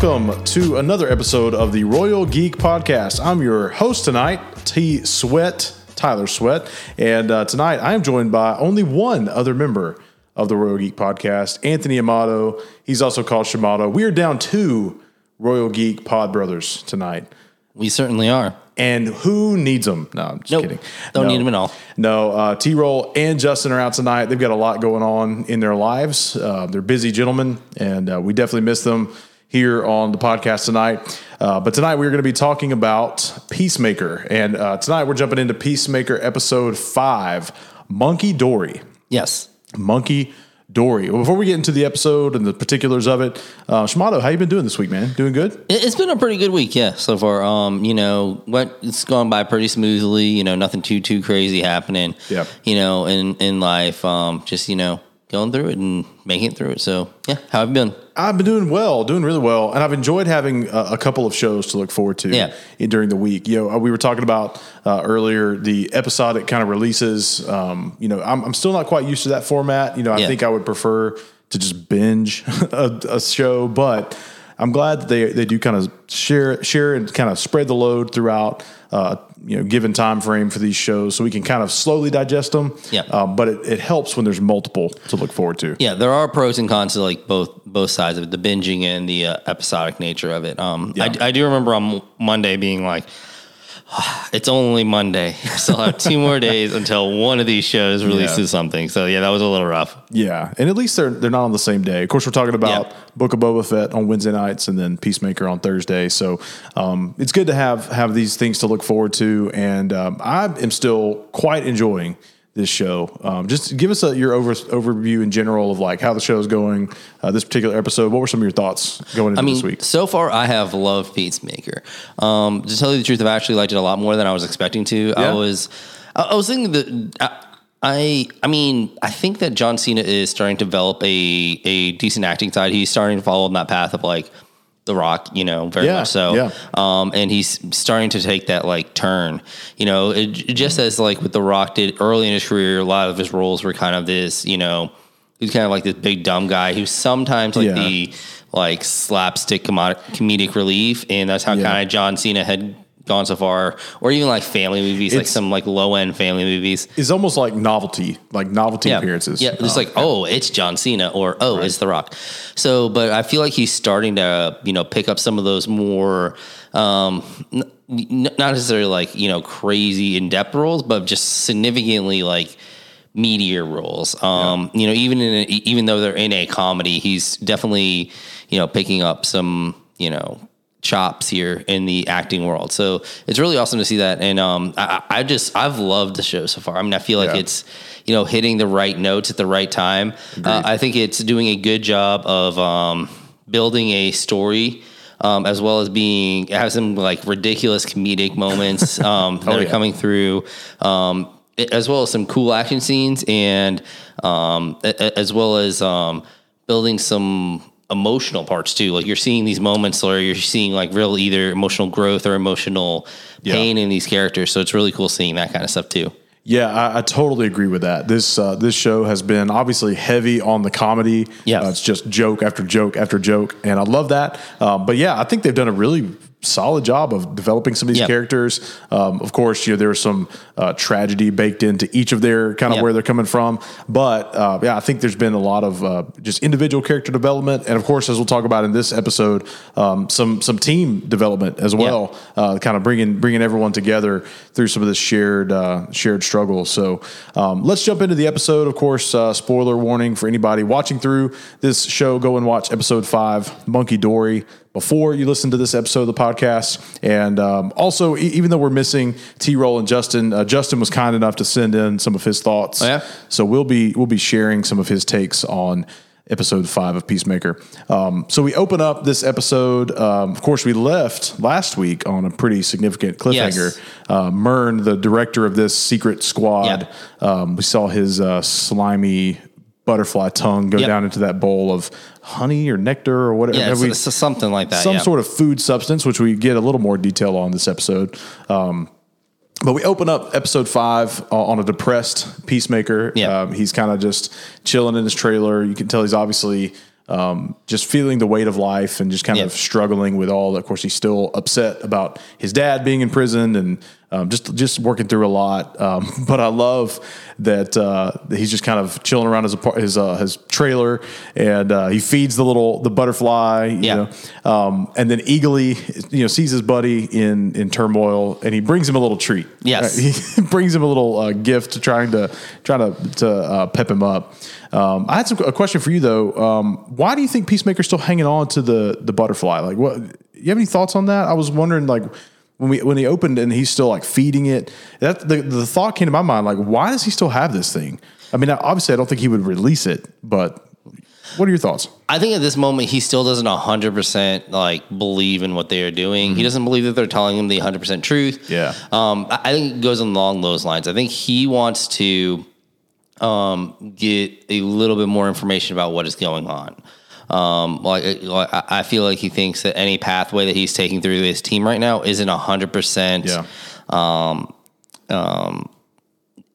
welcome to another episode of the Royal Geek Podcast. I'm your host tonight, T Sweat, Tyler Sweat, and uh, tonight I am joined by only one other member of the Royal Geek Podcast, Anthony Amato. He's also called Shamato. We are down two Royal Geek Pod brothers tonight. We certainly are. And who needs them? No, I'm just Nope. kidding. Don't No. need them at all. No, uh, T Roll and Justin are out tonight. They've got a lot going on in their lives. Uh, they're busy gentlemen, and uh, we definitely miss them here on the podcast tonight. Uh, but tonight we're going to be talking about Peacemaker. And uh, tonight we're jumping into Peacemaker episode five Monkey Dory. Yes. Monkey Dory. Well, before we get into the episode and the particulars of it, uh, how you been doing this week, man? Doing good? It- It's been a pretty good week, yeah, so far. Um, you know, what it's gone by pretty smoothly. You know, nothing too too crazy happening. Yep. You know, in in life, um, just you know, going through it and making it through it. So yeah, how have you been? I've been doing well, doing really well, and I've enjoyed having a, a couple of shows to look forward to Yeah. in- during the week. You know, uh, we were talking about uh, earlier the episodic kind of releases. Um, you know, I'm, I'm still not quite used to that format. You know, I Yeah. think I would prefer to just binge a, a show, but I'm glad that they they do kind of share share and kind of spread the load throughout. Uh, you know, given time frame for these shows, so we can kind of slowly digest them. Yeah. Um, but it, it helps when there's multiple to look forward to. Yeah, there are pros and cons to like both both sides of it, the binging and the uh, episodic nature of it. Um, Yeah. I, I do remember on Monday being like, it's only Monday, so I have two more days until one of these shows releases Yeah. something. So yeah, that was a little rough. Yeah, and at least they're they're not on the same day. Of course, we're talking about Yeah. Book of Boba Fett on Wednesday nights, and then Peacemaker on Thursday. So um, it's good to have have these things to look forward to, and um, I am still quite enjoying this show. Um, just give us a, your over, overview in general of like how the show is going. Uh, this particular episode. What were some of your thoughts going into I mean, this week? so far I have loved Peacemaker. Um, to tell you the truth, I've actually liked it a lot more than I was expecting to. Yeah. I was, I, I was thinking that. I, I, I mean, I think that John Cena is starting to develop a a decent acting side. He's starting to follow in that path of like The Rock, you know, very Yeah, much so. yeah. Um, and he's starting to take that like turn. You know, it, just as like with The Rock did early in his career, a lot of his roles were kind of this, you know, he's kind of like this big dumb guy who's sometimes like Yeah. the like slapstick comedic, comedic relief, and that's how kind of John Cena had gone so far, or even like family movies, like some like low end family movies. It's almost like novelty, like novelty Yeah, appearances. yeah, just Uh, like oh, it's John Cena, or oh, it's The Rock. So, but I feel like he's starting to you know pick up some of those more. Um, n- not necessarily like you know crazy in depth roles, but just significantly like meteor roles. Um, you know, even in a, even though they're in a comedy, he's definitely you know picking up some you know chops here in the acting world. So it's really awesome to see that. And um, I, I just I've loved the show so far. I mean, I feel like Yeah. it's you know hitting the right notes at the right time. Uh, I think it's doing a good job of um, building a story. Um, as well as being has some like ridiculous comedic moments um, that Oh, are yeah. coming through, um, as well as some cool action scenes, and um, as well as um, building some emotional parts too. Like you're seeing these moments where you're seeing like real either emotional growth or emotional Yeah. pain in these characters. So it's really cool seeing that kind of stuff too. Yeah, I, I totally agree with that. This uh, this show has been obviously heavy on the comedy. Yeah. Uh, it's just joke after joke after joke, and I love that. Um, but yeah, I think they've done a really solid job of developing some of these Yeah. characters. Um, of course, you know there was some uh, tragedy baked into each of their kind of Yeah. where they're coming from, but uh, yeah, I think there's been a lot of uh, just individual character development, and of course, as we'll talk about in this episode, um, some some team development as well. Uh, kind of bringing bringing everyone together through some of this shared uh, shared struggle. So um, let's jump into the episode. Of course, uh, spoiler warning for anybody watching through this show. Go and watch episode five, Monkey Dory before you listen to this episode of the podcast. And um, also, e- even though we're missing T Roll and Justin, uh, Justin was kind enough to send in some of his thoughts. Oh, yeah? So we'll be we'll be sharing some of his takes on episode five of Peacemaker. Um, so we open up this episode. Um, of course, we left last week on a pretty significant cliffhanger. Yes. Uh, Murn, the director of this secret squad, um, we saw his uh, slimy butterfly tongue go Yep. down into that bowl of honey or nectar or whatever. Yeah, it's, we- it's something like that. some yeah. sort of food substance, which we get a little more detail on this episode. Um, but we open up episode five uh, on a depressed peacemaker. Yeah. Um, he's kind of just chilling in his trailer. You can tell he's obviously um, just feeling the weight of life and just kind Yeah. of struggling with all. Of course, he's still upset about his dad being in prison and um, just just working through a lot. Um, but I love that uh, he's just kind of chilling around his his uh, his trailer and uh, he feeds the little the butterfly. You Yeah. know? um, and then Eagly you know sees his buddy in in turmoil and he brings him a little treat. Yes. Right? he brings him a little uh, gift, trying to trying to to uh, pep him up. Um, I had some, a question for you though. Um, why do you think Peacemaker's still hanging on to the the butterfly? Like, what? You have any thoughts on that? I was wondering, like, when we when he opened and he's still like feeding it. That the the thought came to my mind, like, why does he still have this thing? I mean, obviously, I don't think he would release it, but what are your thoughts? I think at this moment he still doesn't hundred percent like believe in what they are doing. He doesn't believe that they're telling him the hundred percent truth. Mm-hmm. Yeah. Um, I I think it goes along those lines. I think he wants to um, get a little bit more information about what is going on. Um, like, like I feel like he thinks that any pathway that he's taking through his team right now isn't hundred percent Yeah.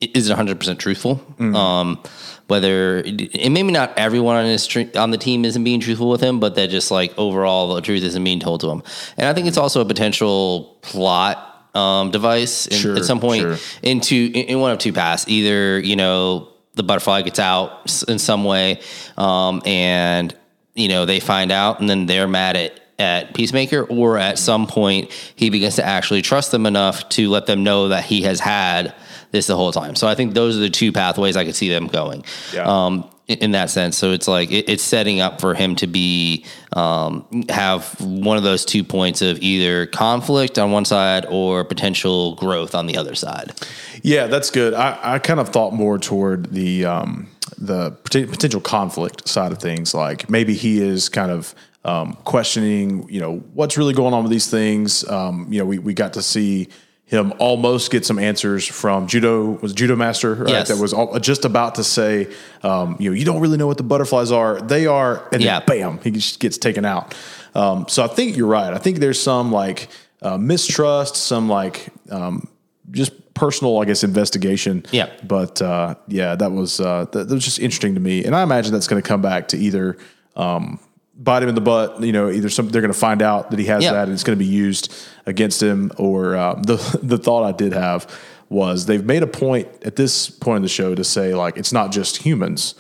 isn't 100% truthful. Um, whether and maybe not everyone on his on the team isn't being truthful with him, but that just like overall the truth isn't being told to him. And I think it's also a potential plot um, device in, Sure, at some point sure. into in, in one of two paths. Either you know the butterfly gets out in some way, um, and you know they find out, and then they're mad at at Peacemaker, or at some point he begins to actually trust them enough to let them know that he has had this the whole time. So I think those are the two pathways I could see them going. Yeah. Um, in that sense, so it's like it, it's setting up for him to be um, have one of those two points of either conflict on one side or potential growth on the other side. Yeah, that's good. I, I kind of thought more toward the um, the pot- potential conflict side of things. Like maybe he is kind of um, questioning, you know, what's really going on with these things. Um, you know, we, we got to see him almost get some answers from judo was Judomaster right Yes. that was all, just about to say um, you know you don't really know what the butterflies are they are and Yeah. then bam he just gets taken out um, so i think you're right i think there's some like uh, mistrust some like um, just personal i guess investigation Yeah. but uh, yeah that was uh, that, that was just interesting to me and i imagine that's going to come back to either um, bite him in the butt you know either some they're going to find out that he has Yeah. that and it's going to be used against him or uh, the the thought i did have was they've made a point at this point in the show to say like it's not just humans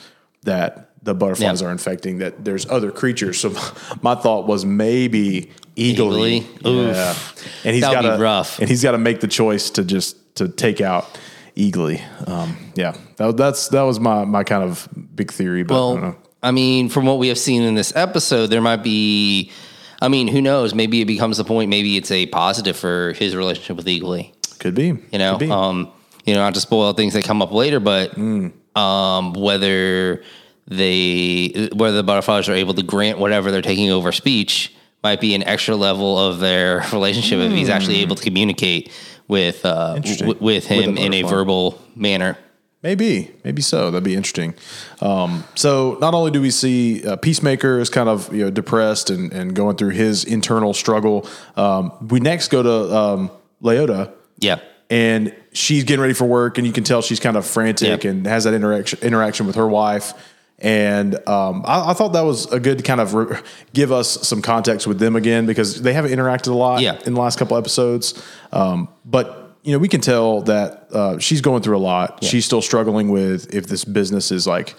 that the butterflies are infecting that there's other creatures so my thought was maybe Eagly? Yeah and he's got to rough. and he's got to make the choice to just to take out Eagly um, yeah that, that's that was my my kind of big theory but I. Well, I mean, from what we have seen in this episode, there might be. I mean, who knows? Maybe it becomes the point. Maybe it's a positive for his relationship with Eagly. could be You know, be. um, you know, not to spoil things that come up later, but Mm. um, whether they whether the butterflies are able to grant whatever they're taking over speech might be an extra level of their relationship if he's actually able to communicate with uh, w- with him With a in a verbal manner. Maybe, maybe so. That'd be interesting. Um, so not only do we see uh, Peacemaker is kind of you know depressed and, and going through his internal struggle, um, we next go to um, Leota, Yeah. and she's getting ready for work, and you can tell she's kind of frantic Yeah. and has that interaction interaction with her wife. And um, I, I thought that was a good kind of re- give us some context with them again because they haven't interacted a lot Yeah. in the last couple episodes. Um, but you know, we can tell that uh, she's going through a lot. She's still struggling with if this business is like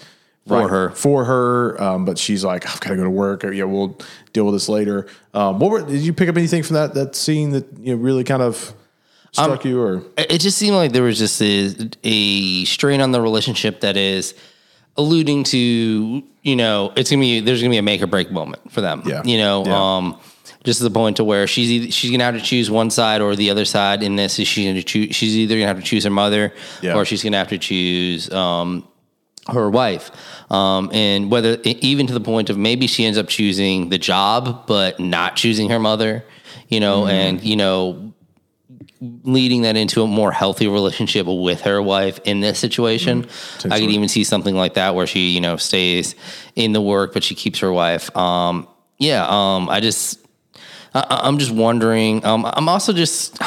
For her. for her. Um, but she's like, I've got to go to work. Or, yeah, we'll deal with this later. Um, what were, did you pick up anything from that that scene that you know really kind of struck you? Or It it just seemed like there was just a, a strain on the relationship that is alluding to, you know, it's gonna be there's gonna be a make or break moment for them. Yeah. You know, Yeah. um, just to the point to where she's either, she's gonna have to choose one side or the other side in this. Is she gonna choose? She's either gonna have to choose her mother Yeah. or she's gonna have to choose um, her wife. Um, and whether even to the point of maybe she ends up choosing the job but not choosing her mother. You know, and you know leading that into a more healthy relationship with her wife in this situation. I could even see something like that where she, you know, stays in the work, but she keeps her wife. Um, yeah. Um, I just, I, I'm just wondering. Um, I'm also just,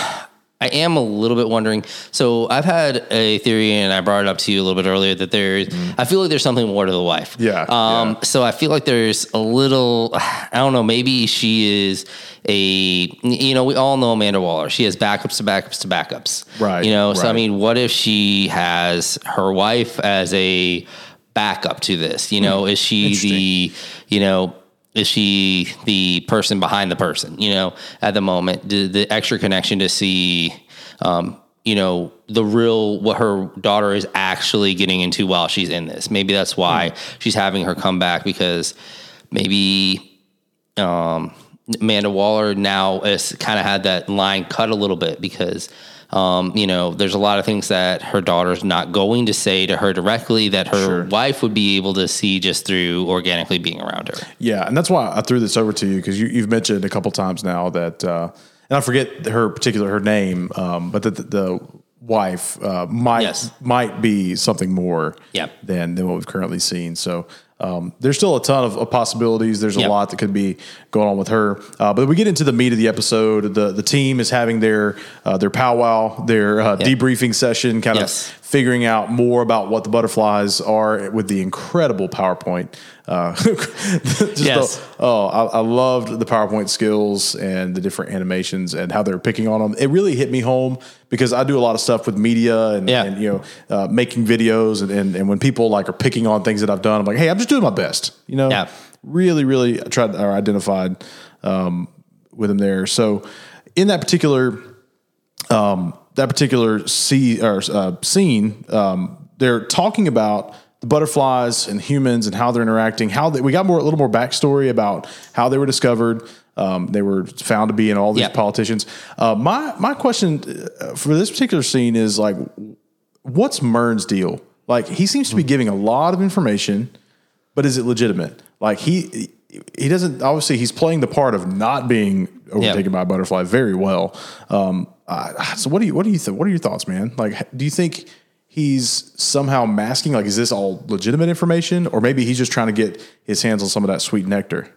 I, am a little bit wondering. So I've had a theory, and I brought it up to you a little bit earlier that there's. I feel like there's something more to the wife. Yeah, Um. yeah. So I feel like there's a little. I don't know. Maybe she is a. You know, we all know Amanda Waller. She has backups to backups to backups. Right, You know. So I mean, what if she has her wife as a backup to this? You know, is she. The. You know. Is she the person behind the person? You know, at the moment, the, the extra connection to see, um, you know, the real what her daughter is actually getting into while she's in this. Maybe that's why Hmm. she's having her come back because maybe um, Amanda Waller now has kind of had that line cut a little bit because, um, you know, there's a lot of things that her daughter's not going to say to her directly that her Sure. wife would be able to see just through organically being around her. Yeah, and that's why I threw this over to you because you, you've mentioned a couple times now that, uh, and I forget her particular her name, um, but that the, the wife uh, might Yes. might be something more than than what we've currently seen. So. Um, there's still a ton of, of possibilities. There's a lot that could be going on with her. Uh, but we get into the meat of the episode. The the team is having their uh, their powwow, their uh, Yep. debriefing session, kind Yes. of figuring out more about what the butterflies are with the incredible PowerPoint. Uh, just Yes. the- oh, I, I loved the PowerPoint skills and the different animations and how they're picking on them. It really hit me home because I do a lot of stuff with media and, Yeah. and you know uh, making videos and, and and when people like are picking on things that I've done, I'm like, hey, I'm just doing my best. You know, Yeah. really, really tried or identified um, with them there. So in that particular um, that particular see, or, uh, scene, um, they're talking about the butterflies and humans and how they're interacting. How they, we got more a little more backstory about how they were discovered. Um, they were found to be in all these Yeah. politicians. Uh, my my question uh, for this particular scene is like, what's Murn's deal? Like he seems to be giving a lot of information, but is it legitimate? Like he he doesn't obviously he's playing the part of not being overtaken by a butterfly very well. Um, uh, so what do you what do you think? What are your thoughts, man? Like, do you think he's somehow masking? Like, is this all legitimate information, or maybe he's just trying to get his hands on some of that sweet nectar?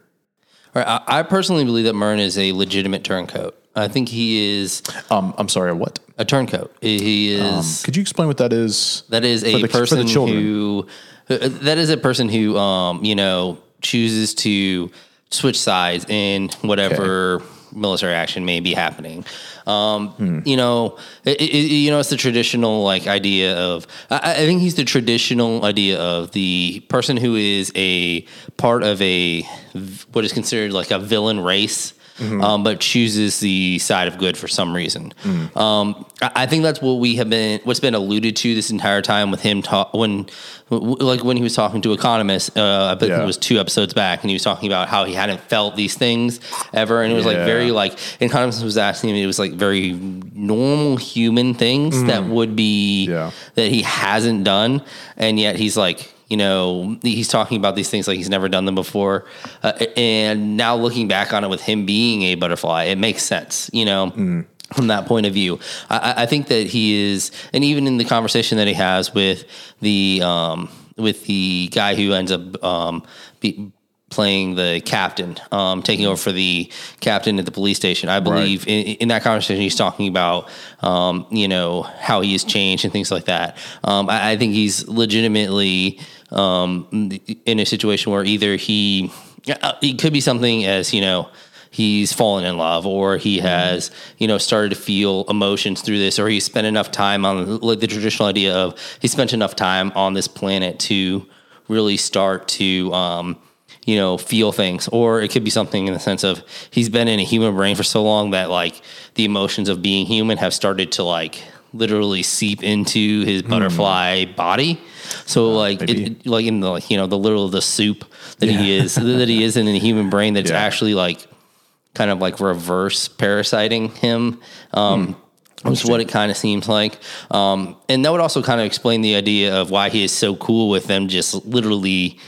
All right, I, I personally believe that Murn is a legitimate turncoat. I think he is Um, I'm sorry, what? a turncoat. He is. Could you explain what that is? That is a the- person who uh, that is a person who um you know chooses to switch sides in whatever military action may be happening. Um, Hmm. you know, it, it, you know, it's the traditional like idea of. I, I think he's the traditional idea of the person who is a part of a what is considered like a villain race. Mm-hmm. Um, but chooses the side of good for some reason. Hmm. Um, I, think that's what we have been, what's been alluded to this entire time with him talk when, like when he was talking to Economos, uh, I think Yeah. it was two episodes back, and he was talking about how he hadn't felt these things ever, and it was like very like, and Economos was asking him, it was like very normal human things that would be Mm. Yeah. that he hasn't done, and yet he's like. You know, he's talking about these things like he's never done them before. Uh, and now looking back on it with him being a butterfly, it makes sense, you know, from that point of view. I- I, think that he is, and even in the conversation that he has with the, um, with the guy who ends up um, be, playing the captain, um, taking over for the captain at the police station. I believe in, in that conversation, he's talking about, um, you know, how he has changed and things like that. Um, I, I think he's legitimately um, in a situation where either he, uh, it could be something as, you know, he's fallen in love or he has you know started to feel emotions through this or he spent enough time on like the traditional idea of he spent enough time on this planet to really start to um you know feel things or it could be something in the sense of he's been in a human brain for so long that like the emotions of being human have started to like literally seep into his butterfly body so like it, it- like in the you know the little the soup that he is that he is in the human brain that's Yeah. actually like kind of like reverse parasiting him. Um, Which is what it kind of seems like. Um, and that would also kind of explain the idea of why he is so cool with them just literally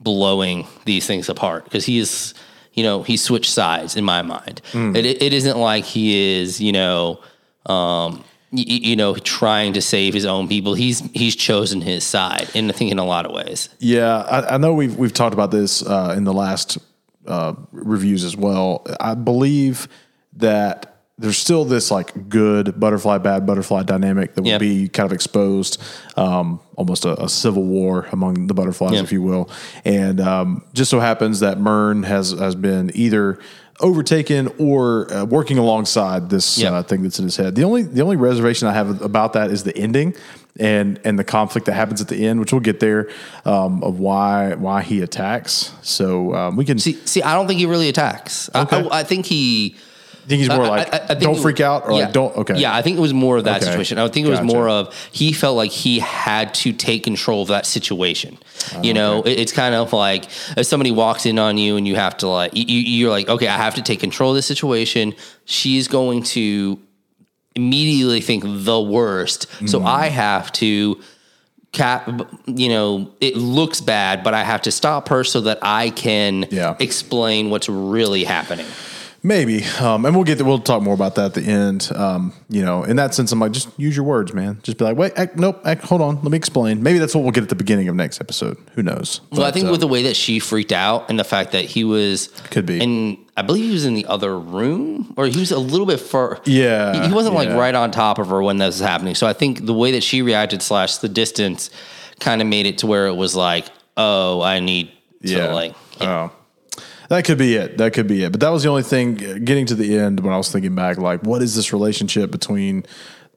blowing these things apart. Because he is, you know, he switched sides in my mind. It, it isn't like he is, you know, um, you know, trying to save his own people. He's he's chosen his side, and I think in a lot of ways. Yeah, I, I know we've we've talked about this uh, in the last uh, reviews as well. I believe that there's still this like good butterfly, bad butterfly dynamic that will Yeah. be kind of exposed, um, almost a, a civil war among the butterflies, Yeah. if you will. And um, just so happens that Murn has has been either overtaken or uh, working alongside this Yeah. uh, thing that's in his head. The only the only reservation I have about that is the ending and and the conflict that happens at the end, which we'll get there um, of why why he attacks. So um, we can See, see, I don't think he really attacks. I- Okay. I, I think he. Think he's more like I- I think don't freak out or yeah. like don't okay Yeah, I think it was more of that Okay. situation. I think it was Gotcha. more of he felt like he had to take control of that situation. you know, it, it's kind of like if somebody walks in on you and you have to like you, you're like, okay, I have to take control of this situation. She's going to immediately think the worst, so Mm-hmm. I have to. Cap, you know, it looks bad, but I have to stop her so that I can Yeah. explain what's really happening. Maybe, um, and we'll get. We'll talk more about that at the end. Um, you know, in that sense, I'm like, just use your words, man. Just be like, wait, act, nope, act, hold on, let me explain. Maybe that's what we'll get at the beginning of next episode. Who knows? Well, I think uh, with the way that she freaked out and the fact that he was Could be. and I believe he was in the other room, or he was a little bit far. Yeah, he, he wasn't like right on top of her when this was happening. So I think the way that she reacted slash the distance kind of made it to where it was like, oh, I need to yeah, like. oh, that could be it. That could be it. But that was the only thing. Getting to the end, when I was thinking back, like, what is this relationship between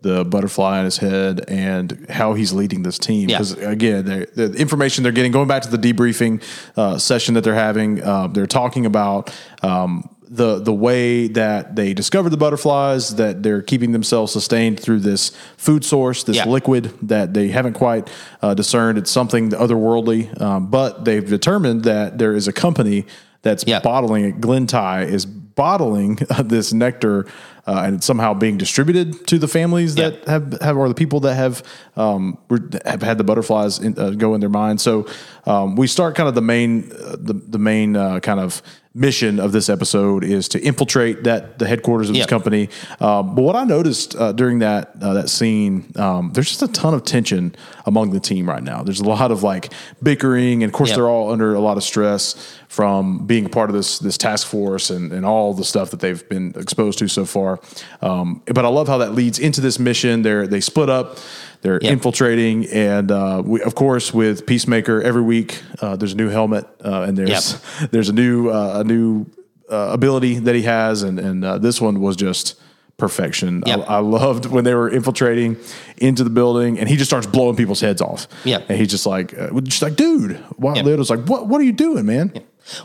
the butterfly in his head and how he's leading this team? Yeah. Because again, they're- the information they're getting, going back to the debriefing uh, session that they're having, uh, they're talking about. Um, the, the way that they discovered the butterflies, that they're keeping themselves sustained through this food source, this Yeah. liquid that they haven't quite uh, discerned. It's something otherworldly, um, but they've determined that there is a company that's Yeah. bottling it. Glentie is bottling uh, this nectar, uh, and it's somehow being distributed to the families that have, have or the people that have um, have had the butterflies in, uh, go in their mind. So um, we start kind of the main uh, the the main uh, kind of mission of this episode is to infiltrate that the headquarters of Yeah. this company. Um, but what I noticed uh, during that uh, that scene, um, there's just a ton of tension among the team right now. There's a lot of like bickering, and of course Yep. they're all under a lot of stress from being a part of this this task force and, and all the stuff that they've been exposed to so far. Um, but I love how that leads into this mission. They're they split up. They're Yep. infiltrating, and uh, we, of course, with Peacemaker, every week uh, there's a new helmet, uh, and there's there's a new uh, a new uh, ability that he has, and and uh, this one was just perfection. Yep. I, I loved when they were infiltrating into the building, and he just starts blowing people's heads off. Yep. and he's just like, uh, just like, dude. While Yep. Leo's like, what What are you doing, man?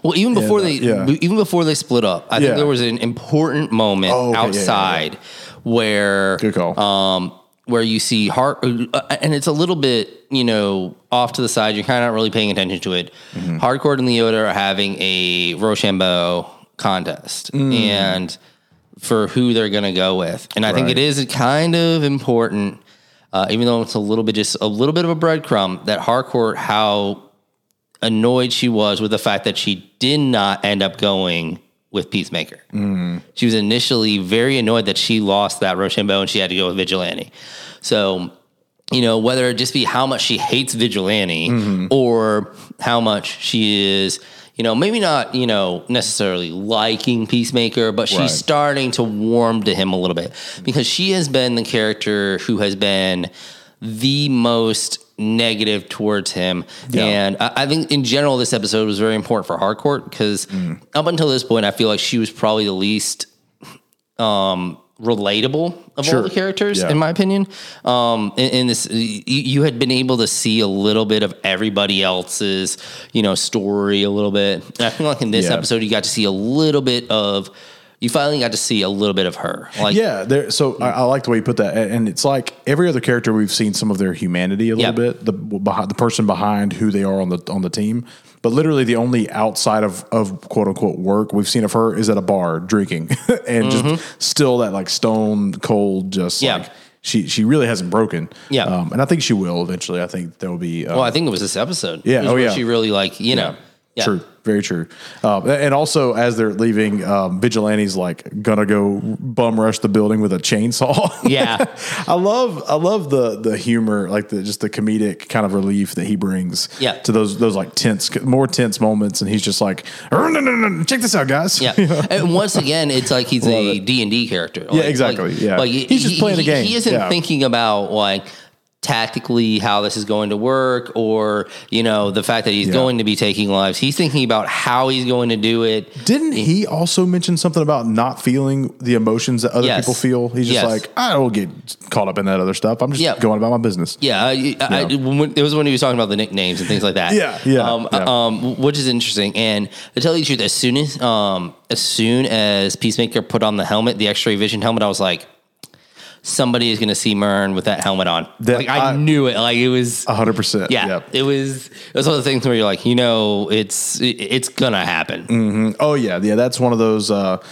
Well, even before uh, they, yeah. even before they split up, I Yeah. think there was an important moment Oh, okay, yeah, yeah, outside where, Good call. um, where you see heart, uh, and it's a little bit, you know, off to the side. You're kind of not really paying attention to it. Mm-hmm. Harcourt and Leota are having a Rochambeau contest, Mm. and for who they're going to go with, and I think it is kind of important. Uh, even though it's a little bit, just a little bit of a breadcrumb, that Harcourt, how annoyed she was with the fact that she did not end up going with Peacemaker. She was initially very annoyed that she lost that Rochambeau and she had to go with Vigilante. So, you know, whether it just be how much she hates Vigilante mm-hmm. or how much she is, you know, maybe not, you know, necessarily liking Peacemaker, but she's Right. starting to warm to him a little bit because she has been the character who has been the most negative towards him. Yeah. And I, I think in general, this episode was very important for Harcourt because up until this point, I feel like she was probably the least um, relatable of Sure. all the characters, Yeah. in my opinion. Um, in, in this, you, you had been able to see a little bit of everybody else's, you know, story a little bit. And I feel like in this Yeah. episode, you got to see a little bit of. You finally got to see a little bit of her. Like, Yeah, there. So I, I like the way you put that, and it's like every other character we've seen some of their humanity a little Yeah. bit, the behind the person behind who they are on the on the team. But literally, the only outside of of quote unquote work we've seen of her is at a bar drinking, and just still that like stone cold, just Mm-hmm. Yeah. like she she really hasn't broken. Yeah. um, and I think she will eventually. I think there will be. Uh, Well, I think it was this episode. Yeah, oh, yeah. She really like you know. Yeah. True, very true. Um, and also, as they're leaving, um, Vigilante's like gonna go bum rush the building with a chainsaw. Yeah. I love, I love the the humor, like the just the comedic kind of relief that he brings. Yeah. to those those like tense, more tense moments, and he's just like, "Oh, no, no, no, check this out, guys. Yeah, and once again, it's like he's a. D and D character. Like, exactly, like- yeah. like He's just playing a he, game, He isn't yeah. thinking about like tactically how this is going to work, or you know the fact that he's Yeah. going to be taking lives. He's thinking about how he's going to do it. Didn't he also mention something about not feeling the emotions that other Yes. people feel? He's just Yes. like, I don't get caught up in that other stuff. I'm just Yeah. going about my business. Yeah, I, I, I, when, it was when he was talking about the nicknames and things like that. Yeah, yeah, um, yeah. Um, which is interesting. And to tell you the truth, as soon as um, as soon as Peacemaker put on the helmet, the X-ray vision helmet, I was like, somebody is going to see Murn with that helmet on. That- like I, I- knew it. Like it was. A hundred percent. Yeah, Yep. it was. It was one of the things where you're like, you know, it's it, it's gonna happen. Mm-hmm. Oh yeah, yeah. That's one of those uh,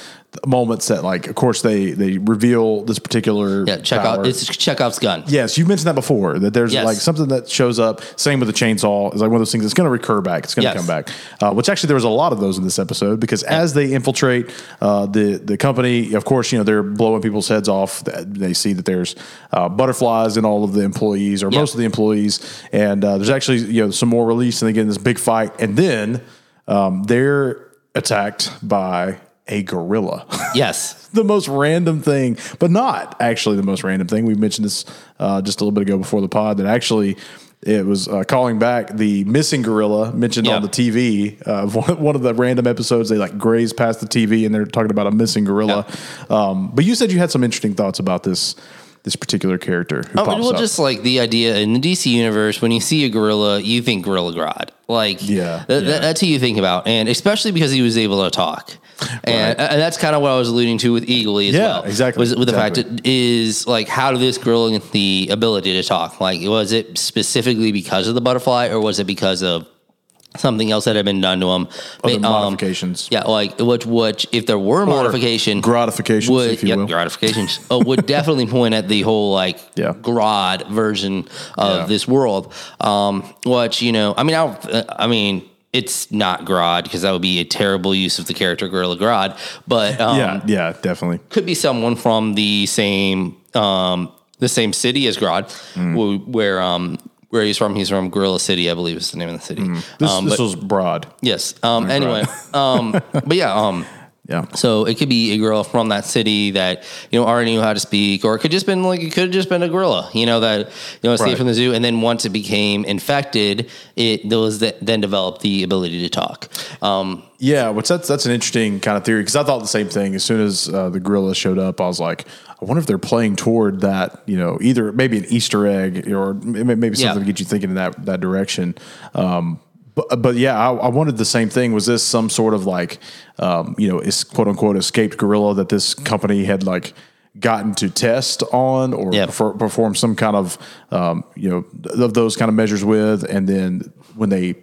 moments that, like, of course, they they reveal this particular. Yeah, power. out. It's Chekhov's gun. Yes, you mentioned that before. That there's Yes. like something that shows up. Same with the chainsaw. It's like one of those things that's going to recur back. It's going to Yes. come back. Uh, which actually there was a lot of those in this episode because as they infiltrate uh, the the company, of course, you know they're blowing people's heads off. They see that there's uh, butterflies in all of the employees or Yeah. most of the employees, and uh, there's actually you know some more release, and they get in this big fight, and then um, they're attacked by a gorilla. Yes. the most random thing, but not actually the most random thing. We mentioned this uh, just a little bit ago before the pod that actually it was uh, calling back the missing gorilla mentioned Yeah. on the TV. Uh, of one, one of the random episodes, they like graze past the TV and they're talking about a missing gorilla. Um, but you said you had some interesting thoughts about this this particular character who Oh, well, up. just like the idea in the DC universe, when you see a gorilla, you think Gorilla Grodd. Like, Yeah, th- yeah. that's who you think about, and especially because he was able to talk, and, uh, and that's kind of what I was alluding to with Eagly as Yeah, well. exactly, Was with the fact exactly. that is like, how did this girl get the ability to talk? Like, was it specifically because of the butterfly, or was it because of something else that had been done to him? Other Um, modifications. Yeah, like which, which if there were modification, gratifications, would if you yeah, will. gratifications uh, would definitely point at the whole like Yeah. Grodd version of Yeah. this world. Um, which you know, I mean, I, I mean, it's not Grodd because that would be a terrible use of the character Gorilla Grodd, but um, yeah, yeah, definitely. could be someone from the same um, the same city as Grodd, Mm. wh- where um, where he's from. He's from Gorilla City, I believe is the name of the city. Mm. This, um, this but- was broad. yes. Um, anyway, um, but yeah. Um, Yeah. so it could be a gorilla from that city that you know already knew how to speak, or it could just been like it could have just been a gorilla, you know, that you know escaped Right. from the zoo, and then once it became infected, it those that then developed the ability to talk. Um, Yeah, which that's that's an interesting kind of theory because I thought the same thing. As soon as uh, the gorilla showed up, I was like, I wonder if they're playing toward that. You know, either maybe an Easter egg or maybe something Yeah. to get you thinking in that that direction. Um, but but yeah, I, I wanted the same thing. Was this some sort of like, um, you know, is quote unquote escaped gorilla that this company had like gotten to test on or Yeah. perfor- perform some kind of um, you know of those kind of measures with, and then when they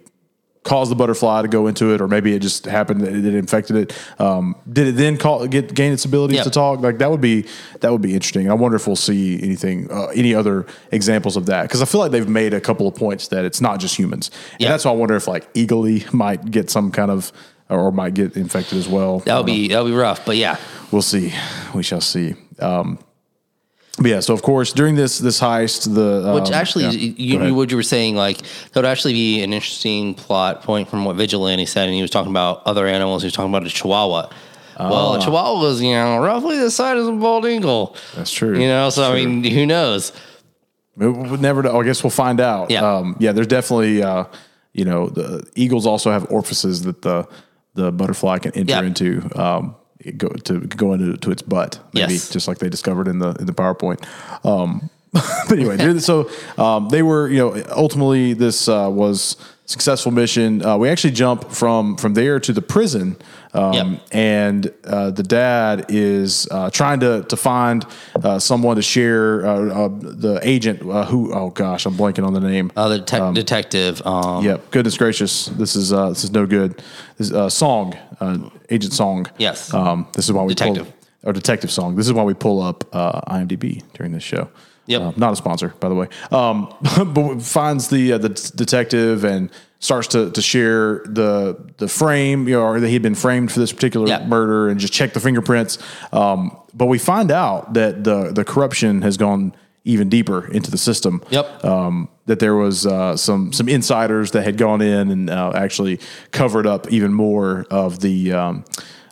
caused the butterfly to go into it, or maybe it just happened that it infected it. Um, did it then call, get gain its ability Yeah. to talk? Like that would be that would be interesting. I wonder if we'll see anything, uh, any other examples of that because I feel like they've made a couple of points that it's not just humans, Yeah. and that's why I wonder if like Eagly might get some kind of or might get infected as well. that would be that would be rough, but yeah, We'll see. We shall see. Um, but yeah, so of course during this this heist, the Which um, actually, yeah. you, you, what you were saying, like that would actually be an interesting plot point from what Vigilante said, and he was talking about other animals. He was talking about a Chihuahua. Well, Ah. a Chihuahua is you know roughly the size of a bald eagle. That's true. You know, so I True. mean, who knows? We would never know. I guess we'll find out. Yeah. Um, yeah. There's definitely, uh, you know, the eagles also have orifices that the the butterfly can enter into. Um, go to go into to its butt, maybe Yes. just like they discovered in the in the PowerPoint. Um, but anyway, so um, they were, you know, ultimately this uh, was successful mission. Uh, we actually jump from from there to the prison, um, Yep. and uh, the dad is uh, trying to to find uh, someone to share uh, uh, the agent uh, who. Oh gosh, I'm blanking on the name. Uh, the detec- detective. Um, Yep. Goodness gracious, this is uh, this is no good. This is, uh, song, uh, Agent Song. Yes. Um, this is why we Detective. pull or detective song. This is why we pull up uh, IMDb during this show. Yep. Uh, not a sponsor, by the way. Um, but finds the uh, the detective and starts to to share the the frame, you know, or that he'd been framed for this particular Yeah. murder, and just check the fingerprints. Um, but we find out that the the corruption has gone even deeper into the system. Yep. Um, that there was uh, some some insiders that had gone in and uh, actually covered up even more of the um,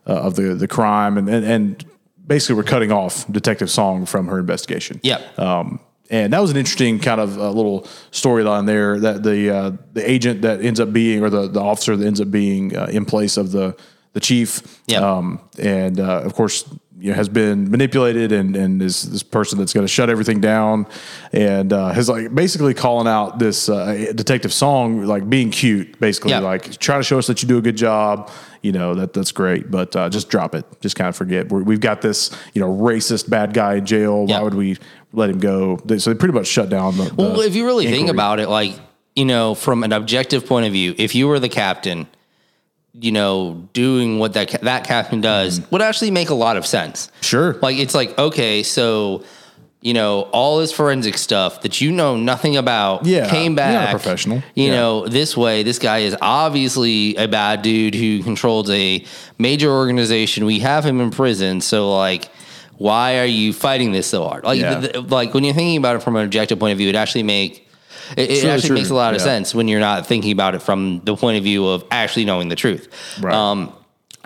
uh, of the the crime and, and and basically we're cutting off Detective Song from her investigation. Yep. Um, and that was an interesting kind of uh, little storyline there that the uh, the agent that ends up being or the, the officer that ends up being uh, in place of the the chief. Yep. Um, and uh, of course, you know, has been manipulated and and is this person that's going to shut everything down and uh, has like basically calling out this uh, detective song like being cute, basically Yep. like try to show us that you do a good job. You know that that's great, but uh, just drop it. Just kind of forget. We're, we've got this, you know, racist bad guy in jail. Why would we let him go? They, so they pretty much shut down the. Well, if you really think about it, like, you know, from an objective point of view, if you were the captain, you know, doing what that that captain does would actually make a lot of sense. Mm-hmm. Sure. Like it's like, okay, so you know, all this forensic stuff that you know nothing about Yeah, came you're not a back professional. You Yeah. know, this way, this guy is obviously a bad dude who controls a major organization. We have him in prison, so like why are you fighting this so hard? Like, Yeah. th- th- like when you're thinking about it from an objective point of view, it actually make it, it actually true. makes a lot of Yeah. sense when you're not thinking about it from the point of view of actually knowing the truth. Right. Um,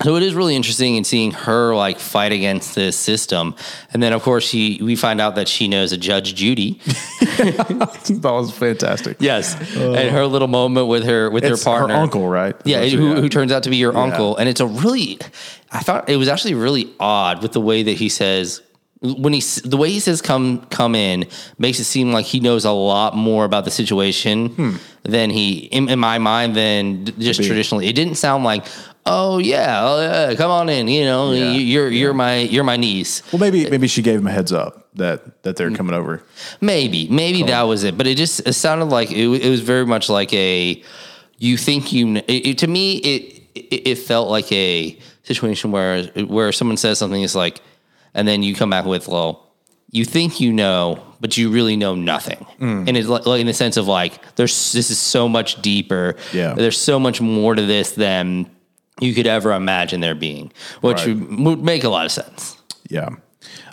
so it is really interesting in seeing her like fight against this system, and then of course she we find out that she knows a Judge Judy. that was fantastic. Yes, and her little moment with her with her partner, her uncle, right? Yeah, who, who turns out to be your uncle, and it's a really, I thought it was actually really odd with the way that he says when he the way he says come come in makes it seem like he knows a lot more about the situation than he in, in my mind than just Hmm. traditionally. It didn't sound like. Oh yeah, oh, yeah, come on in. You know, Yeah, you- you're you're my you're my niece. Well, maybe maybe she gave him a heads up that that they're coming over. Maybe, maybe that was it. But it just it sounded like it, it was very much like a you think you. It, it, to me, it, it it felt like a situation where where someone says something is like, and then you come back with, well, you think you know, but you really know nothing. Mm. And it's like, like in the sense of like, there's this is so much deeper. Yeah. there's so much more to this than you could ever imagine there being, which Right. would, would make a lot of sense. Yeah.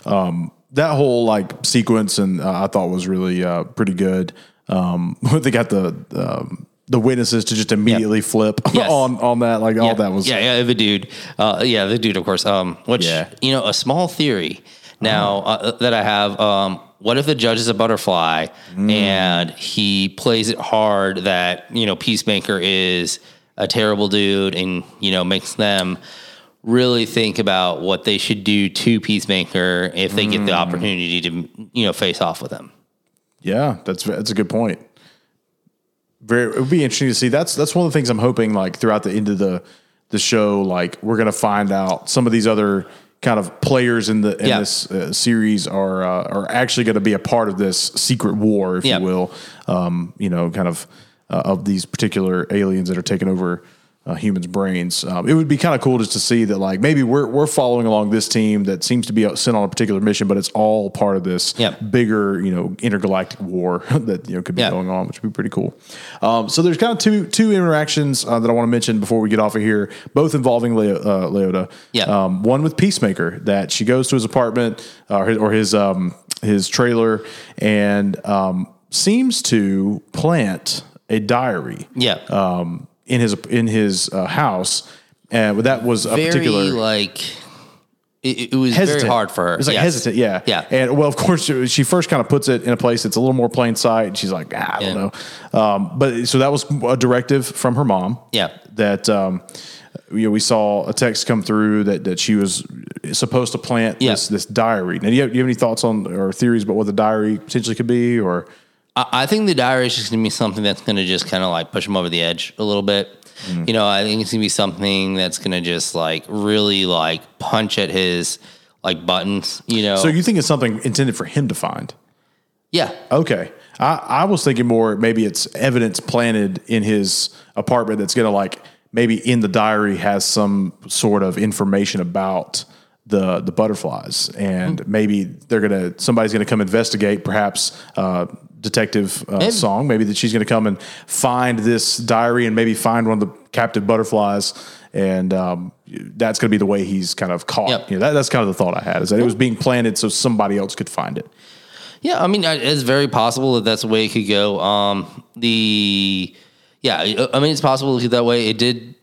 Um, that whole like sequence and uh, I thought was really uh, pretty good. Um, they got the um, the witnesses to just immediately flip Yes. on on that. Like all that was yeah, yeah, the dude, uh, yeah, the dude, of course. Um, which Yeah. you know, a small theory now uh, that I have. Um, what if the judge is a butterfly Mm. and he plays it hard that you know Peacemaker is a terrible dude and you know makes them really think about what they should do to Peacemaker if they get the Mm. opportunity to you know face off with him. Yeah, that's that's a good point. Very, it would be interesting to see. That's that's one of the things I'm hoping. Like throughout the end of the the show, like we're gonna find out some of these other kind of players in the in Yeah. this uh, series are uh, are actually going to be a part of this secret war, if Yeah. you will. Um, you know, kind of uh, of these particular aliens that are taking over. Uh, humans' brains. Um, it would be kind of cool just to see that, like maybe we're we're following along this team that seems to be sent on a particular mission, but it's all part of this Yeah. bigger, you know, intergalactic war that you know could be Yeah. going on, which would be pretty cool. Um, so there's kind of two two interactions uh, that I want to mention before we get off of here, both involving Leo, uh, Leota. Yeah. Um, one with Peacemaker that she goes to his apartment uh, or his or his, um, his trailer and um, seems to plant a diary Yeah, um, in his in his uh, house, and that was a very particular like it, it was hesitant. very hard for her. It's like Yes. hesitant, yeah, Yeah. And well, of course, she- first kind of puts it in a place that's a little more plain sight. And she's like, ah, I don't know. Um, but so that was a directive from her mom. Yeah. that um, you know, we saw a text come through that that she was supposed to plant Yeah. this this diary. Now, do you have, do you have any thoughts on or theories about what the diary potentially could be, or I think the diary is just going to be something that's going to just kind of like push him over the edge a little bit. Mm-hmm. You know, I think it's going to be something that's going to just like really like punch at his like buttons, you know? so you think it's something intended for him to find? yeah. Okay. I, I was thinking more maybe it's evidence planted in his apartment that's going to like maybe in the diary has some sort of information about the the butterflies, and maybe they're gonna somebody's gonna come investigate, perhaps. Uh, Detective uh, Maybe. song, maybe that she's going to come and find this diary and maybe find one of the captive butterflies, and um, that's going to be the way he's kind of caught. Yep. You know, that, that's kind of the thought I had is that it was being planted so somebody else could find it. Yeah, I mean, it's very possible that that's the way it could go. Um, the yeah, I mean, it's possible that way. It did.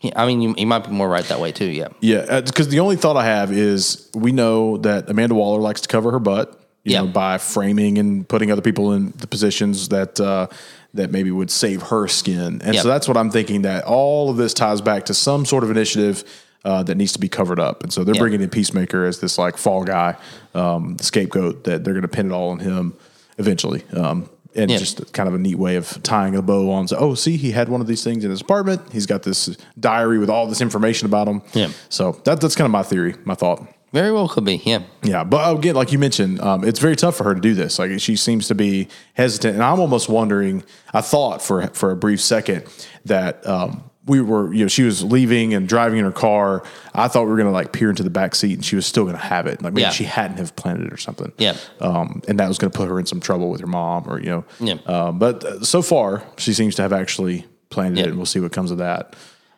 Yeah, I mean, you, you might be more right that way too. Yeah, Yeah, because the only thought I have is we know that Amanda Waller likes to cover her butt, you Yeah. know, by framing and putting other people in the positions that uh, that maybe would save her skin, and Yep. so that's what I'm thinking. That all of this ties back to some sort of initiative. Uh, that needs to be covered up, and so they're Yeah. bringing in Peacemaker as this like fall guy, um, scapegoat that they're going to pin it all on him eventually. Um, and just kind of a neat way of tying a bow on. So, oh, see, he had one of these things in his apartment. He's got this diary with all this information about him. Yeah. So that, that's kind of my theory, my thought. Very well could be. Yeah, Yeah, but again, like you mentioned, um, it's very tough for her to do this. Like she seems to be hesitant, and I'm almost wondering. I thought for for a brief second that um, we were, you know, she was leaving and driving in her car. I thought we were going to like peer into the back seat, and she was still going to have it. Like maybe Yeah. she hadn't have planted it or something. Yeah. um, and that was going to put her in some trouble with her mom, or you know. Yeah. Um, but uh, so far, she seems to have actually planted Yeah. it, and we'll see what comes of that.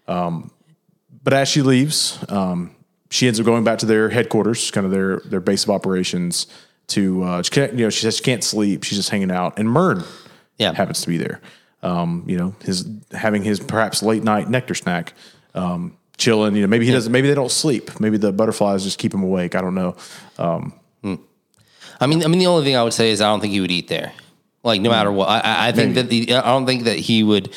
Um, but as she leaves, um, she ends up going back to their headquarters, kind of their their base of operations. To uh, she can't, you know, she says she can't sleep. She's just hanging out, and Murn Yeah. happens to be there. Um, you know, his having his perhaps late night nectar snack, um, chilling. You know, maybe he doesn't. Maybe they don't sleep. Maybe the butterflies just keep him awake. I don't know. Um, I mean, I mean, the only thing I would say is I don't think he would eat there. Like no matter what, I- I, I think that the I don't think that he would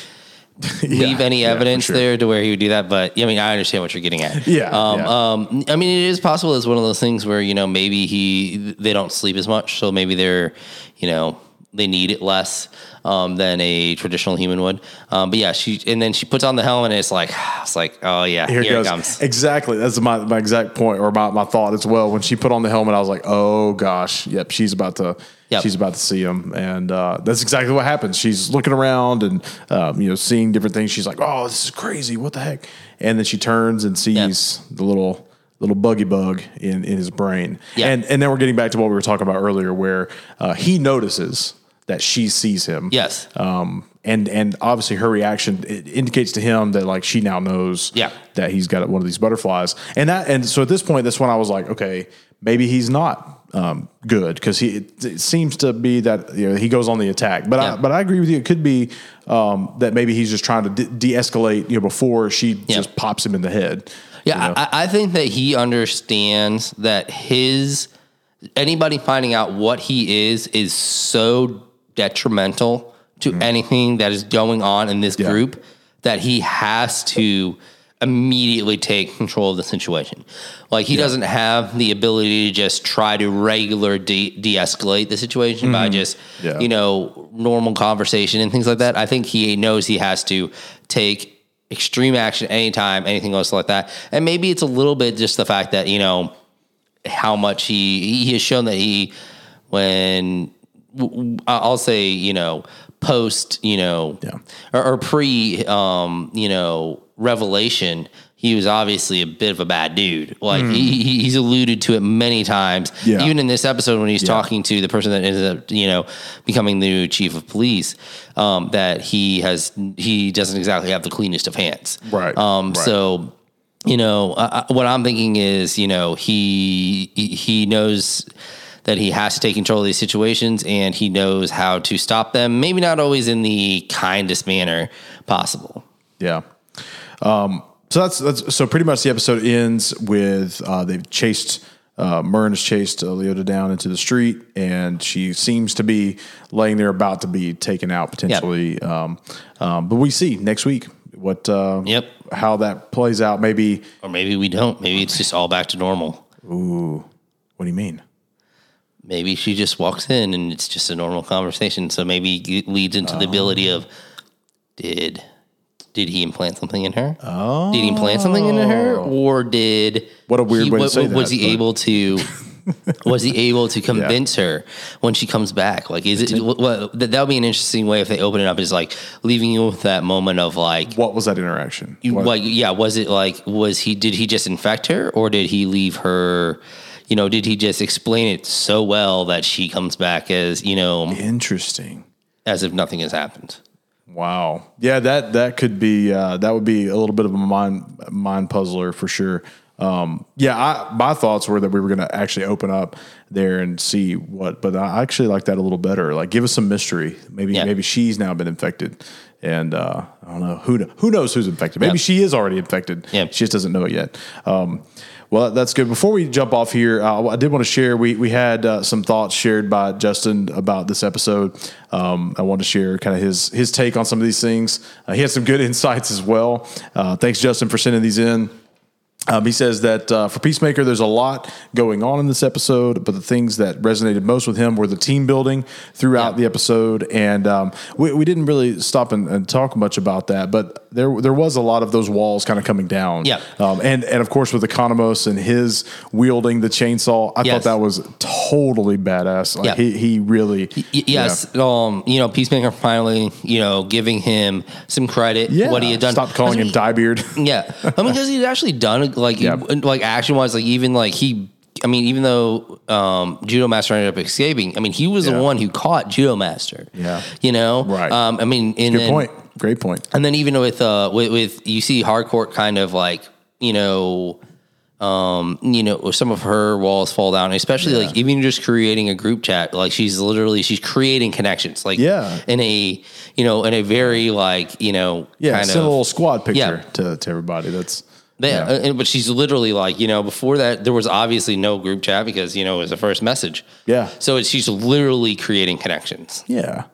leave any yeah, evidence sure. there to where he would do that. But I mean, I understand what you're getting at. Yeah, Um, yeah. um, I mean, it is possible it's one of those things where you know maybe he they don't sleep as much, so maybe they're you know they need it less um, than a traditional human would. Um, but yeah, she and then she puts on the helmet and it's like it's like oh yeah, here, Here, it comes. Exactly. That's my, my exact point or my, my thought as well. When she put on the helmet, I was like, oh gosh, yep, she's about to Yep. she's about to see him. And uh, that's exactly what happens. She's looking around and um, you know, seeing different things. She's like, Oh, this is crazy. What the heck? And then she turns and sees the little little buggy bug in, in his brain. Yeah. And and then we're getting back to what we were talking about earlier, where uh, he notices that she sees him. Yes. Um, and and obviously her reaction it indicates to him that like she now knows Yeah. that he's got one of these butterflies. And that and so at this point, that's when I was like, okay, maybe he's not um, good because he it, it seems to be that you know he goes on the attack. But Yeah. I but I agree with you. It could be um, that maybe he's just trying to de- de-escalate you know before she Yeah. just pops him in the head. Yeah, you know? I, I think that he understands that his anybody finding out what he is is so detrimental to anything that is going on in this. Yeah. group that he has to immediately take control of the situation. Like he doesn't have the ability to just try to regular de- de-escalate the situation by just Mm-hmm. Yeah. you know normal conversation and things like that. I think he knows he has to take extreme action anytime anything else like that. And maybe it's a little bit just the fact that you know how much he he has shown that he when I'll say you know post you know Yeah. or, or pre um you know revelation he was obviously a bit of a bad dude like he, he- he's alluded to it many times. Yeah. even in this episode when he's talking to the person that ended up you know becoming the new chief of police um that he has he doesn't exactly have the cleanest of hands Right, um right. so you know, uh, what I'm thinking is, you know, he- he knows that he has to take control of these situations, and he knows how to stop them. Maybe not always in the kindest manner possible. Yeah. Um, so that's that's so pretty much the episode ends with uh, they've chased uh, Murn has chased uh, Leota down into the street, and she seems to be laying there about to be taken out potentially. Um, um, but we see next week what uh, Yep. how that plays out. Maybe Or maybe we don't. Maybe it's just all back to normal. Ooh what do you mean? Maybe she just walks in and it's just a normal conversation. So maybe it leads into the ability of did did he implant something in her? Oh. Did he implant something in her, oh. or did What a weird he, way to wa- say Was that, he but- able to was he able to convince her when she comes back? Like, is it what that would be an interesting way if they open it up? Is like leaving you with that moment of like, What was that interaction? you- What- like, yeah, was it like, was he? Did he just infect her, or did he leave her? You know, did he just explain it so well that she comes back as you know, Interesting. as if nothing has happened? Wow. Yeah, that that could be uh, that would be a little bit of a mind mind puzzler for sure. Um, yeah, I, my thoughts were that we were going to actually open up there and see what, but I actually like that a little better. Like, give us some mystery. Maybe Yeah. maybe she's now been infected, and uh, I don't know who who knows who's infected. Maybe Yeah. she is already infected. Yeah. she just doesn't know it yet. Um, well, that's good. Before we jump off here, uh, I did want to share. We we had uh, some thoughts shared by Justin about this episode. Um, I want to share kind of his his take on some of these things. Uh, he had some good insights as well. Uh, thanks, Justin, for sending these in. Um, he says that uh, for Peacemaker, there's a lot going on in this episode, but the things that resonated most with him were the team building throughout Yeah. the episode, and um, we, we didn't really stop and, and talk much about that. But there there was a lot of those walls kind of coming down. Yeah. um, and and of course with Economos and his wielding the chainsaw, I Yes. thought that was totally badass. Like Yeah. he he really Y- yes, um, you know, Peacemaker finally, you know, giving him some credit yeah what he had done. Stop calling him Dyebeard. Yeah, I mean, because he'd actually done like Yeah. like action wise, like even like he. I mean, even though um, Judomaster ended up escaping, I mean, he was Yeah. the one who caught Judomaster. Yeah. you know, Right. Um, I mean, and Good then, point. Great point. And then even with uh with, with you see Harcourt kind of like you know. Um, you know, some of her walls fall down, especially Yeah. like even just creating a group chat. Like she's literally she's creating connections. Like Yeah. in a you know in a very like you know Yeah, kind send of a little squad picture Yeah. to, to everybody. That's yeah, and- but she's literally like, you know, before that, there was obviously no group chat because, you know, it was the first message. Yeah. So it's, she's literally creating connections. Yeah,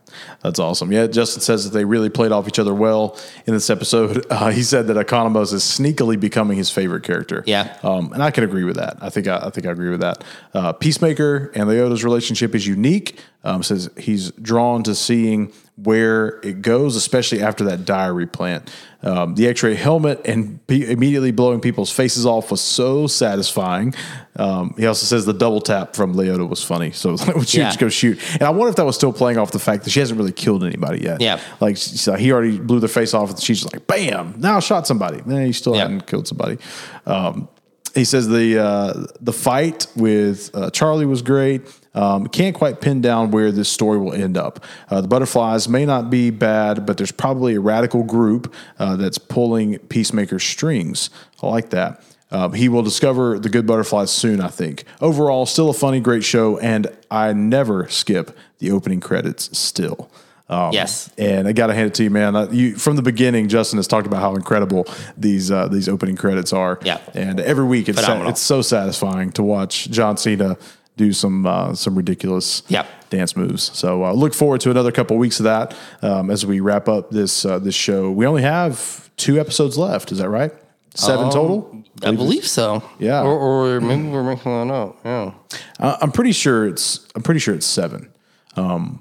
that's awesome. Yeah, Justin says that they really played off each other well in this episode. Uh, he said that Economos is sneakily becoming his favorite character. Yeah. um, and I can agree with that. I think I, I think I agree with that. Uh, Peacemaker and Leota's relationship is unique. Um, says he's drawn to seeing where it goes, especially after that diary plant. Um, the X-ray helmet and immediately blowing people's faces off was so satisfying. Um, he also says the double tap from Leota was funny. So she Yeah. just go shoot, and I wonder if that was still playing off the fact that she hasn't really killed anybody yet. Yeah. like like, he already blew their face off, and she's just like, "Bam!" Now I shot somebody. Then he still Yeah. hadn't killed somebody. Um, he says the uh, the fight with uh, Charlie was great. Um, can't quite pin down where this story will end up. Uh, the butterflies may not be bad, but there's probably a radical group uh, that's pulling Peacemaker's strings. I like that. Um, he will discover the good butterflies soon, I think. Overall, still a funny, great show, and I never skip the opening credits still. Um, Yes. and I got to hand it to you, man. Uh, you, from the beginning, Justin has talked about how incredible these uh, these opening credits are. Yeah. and every week it's sa- it's so satisfying to watch John Cena do some uh, some ridiculous Yeah. dance moves. So uh, look forward to another couple weeks of that um, as we wrap up this uh, this show. We only have two episodes left. Is that right? Seven total. I believe so. Yeah. Or, or maybe we're making that up. Yeah. Uh, I'm pretty sure it's I'm pretty sure it's seven. Um,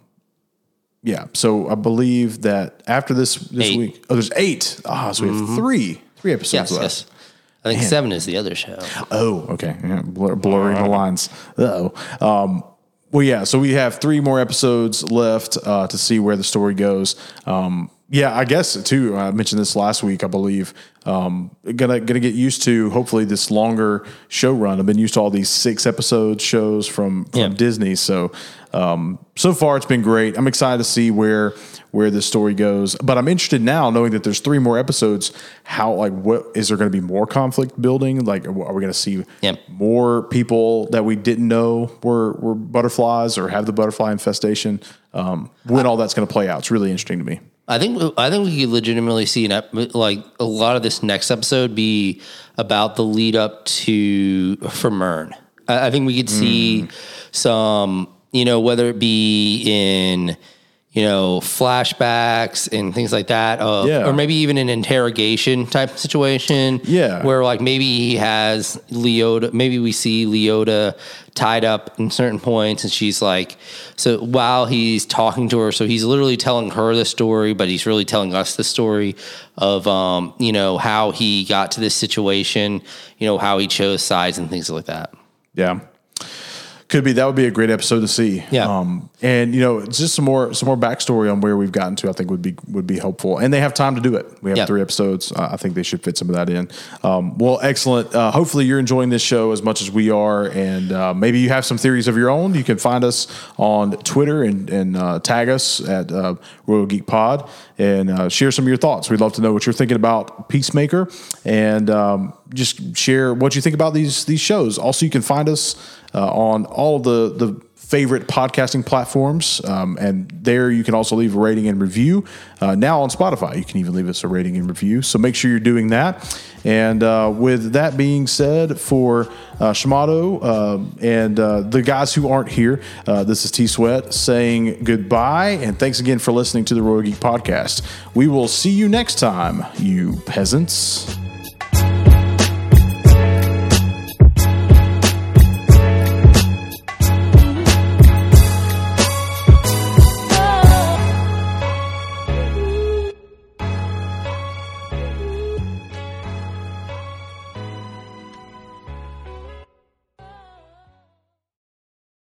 yeah. So I believe that after this this Eight. week, oh, there's eight. Ah, so we have three three episodes Yes. left. Yes. I think seven is the other show. Oh, okay. Yeah, blur, blurring the lines. Oh. Um, well, yeah. So we have three more episodes left uh, to see where the story goes. Um, yeah, I guess too. I mentioned this last week, I believe. Um, gonna gonna get used to hopefully this longer show run. I've been used to all these six episode shows from from Yeah. Disney. So um, so far it's been great. I'm excited to see where where this story goes. But I'm interested now, knowing that there's three more episodes. How like what is there going to be more conflict building? Like are we going to see Yeah. more people that we didn't know were were butterflies or have the butterfly infestation? Um, when all that's going to play out, it's really interesting to me. I think I think we could legitimately see an ep- like a lot of this next episode be about the lead up to for Murn. I, I think we could see some, you know, whether it be in you know flashbacks and things like that, uh, Yeah. or maybe even an interrogation type situation. Yeah. where like maybe he has Leota. Maybe we see Leota tied up in certain points, and she's like, so while he's talking to her, so he's literally telling her the story, but he's really telling us the story of, um, you know, how he got to this situation, you know, how he chose sides and things like that. Yeah. Could be that would be a great episode to see. Yeah. Um, and you know, just some more some more backstory on where we've gotten to. I think would be would be helpful. And they have time to do it. We have Yeah. three episodes. Uh, I think they should fit some of that in. Um, well, excellent. Uh, hopefully, you're enjoying this show as much as we are, and uh, maybe you have some theories of your own. You can find us on Twitter and and uh, tag us at uh, Royal Geek Pod and uh, share some of your thoughts. We'd love to know what you're thinking about Peacemaker and um, just share what you think about these these shows. Also, you can find us on all the the favorite podcasting platforms. Um, and there you can also leave a rating and review. Uh, now on Spotify, you can even leave us a rating and review. So make sure you're doing that. And uh, with that being said, for uh, um and uh, the guys who aren't here, uh, this is T Sweat saying goodbye. And thanks again for listening to the Royal Geek Podcast. We will see you next time, you peasants.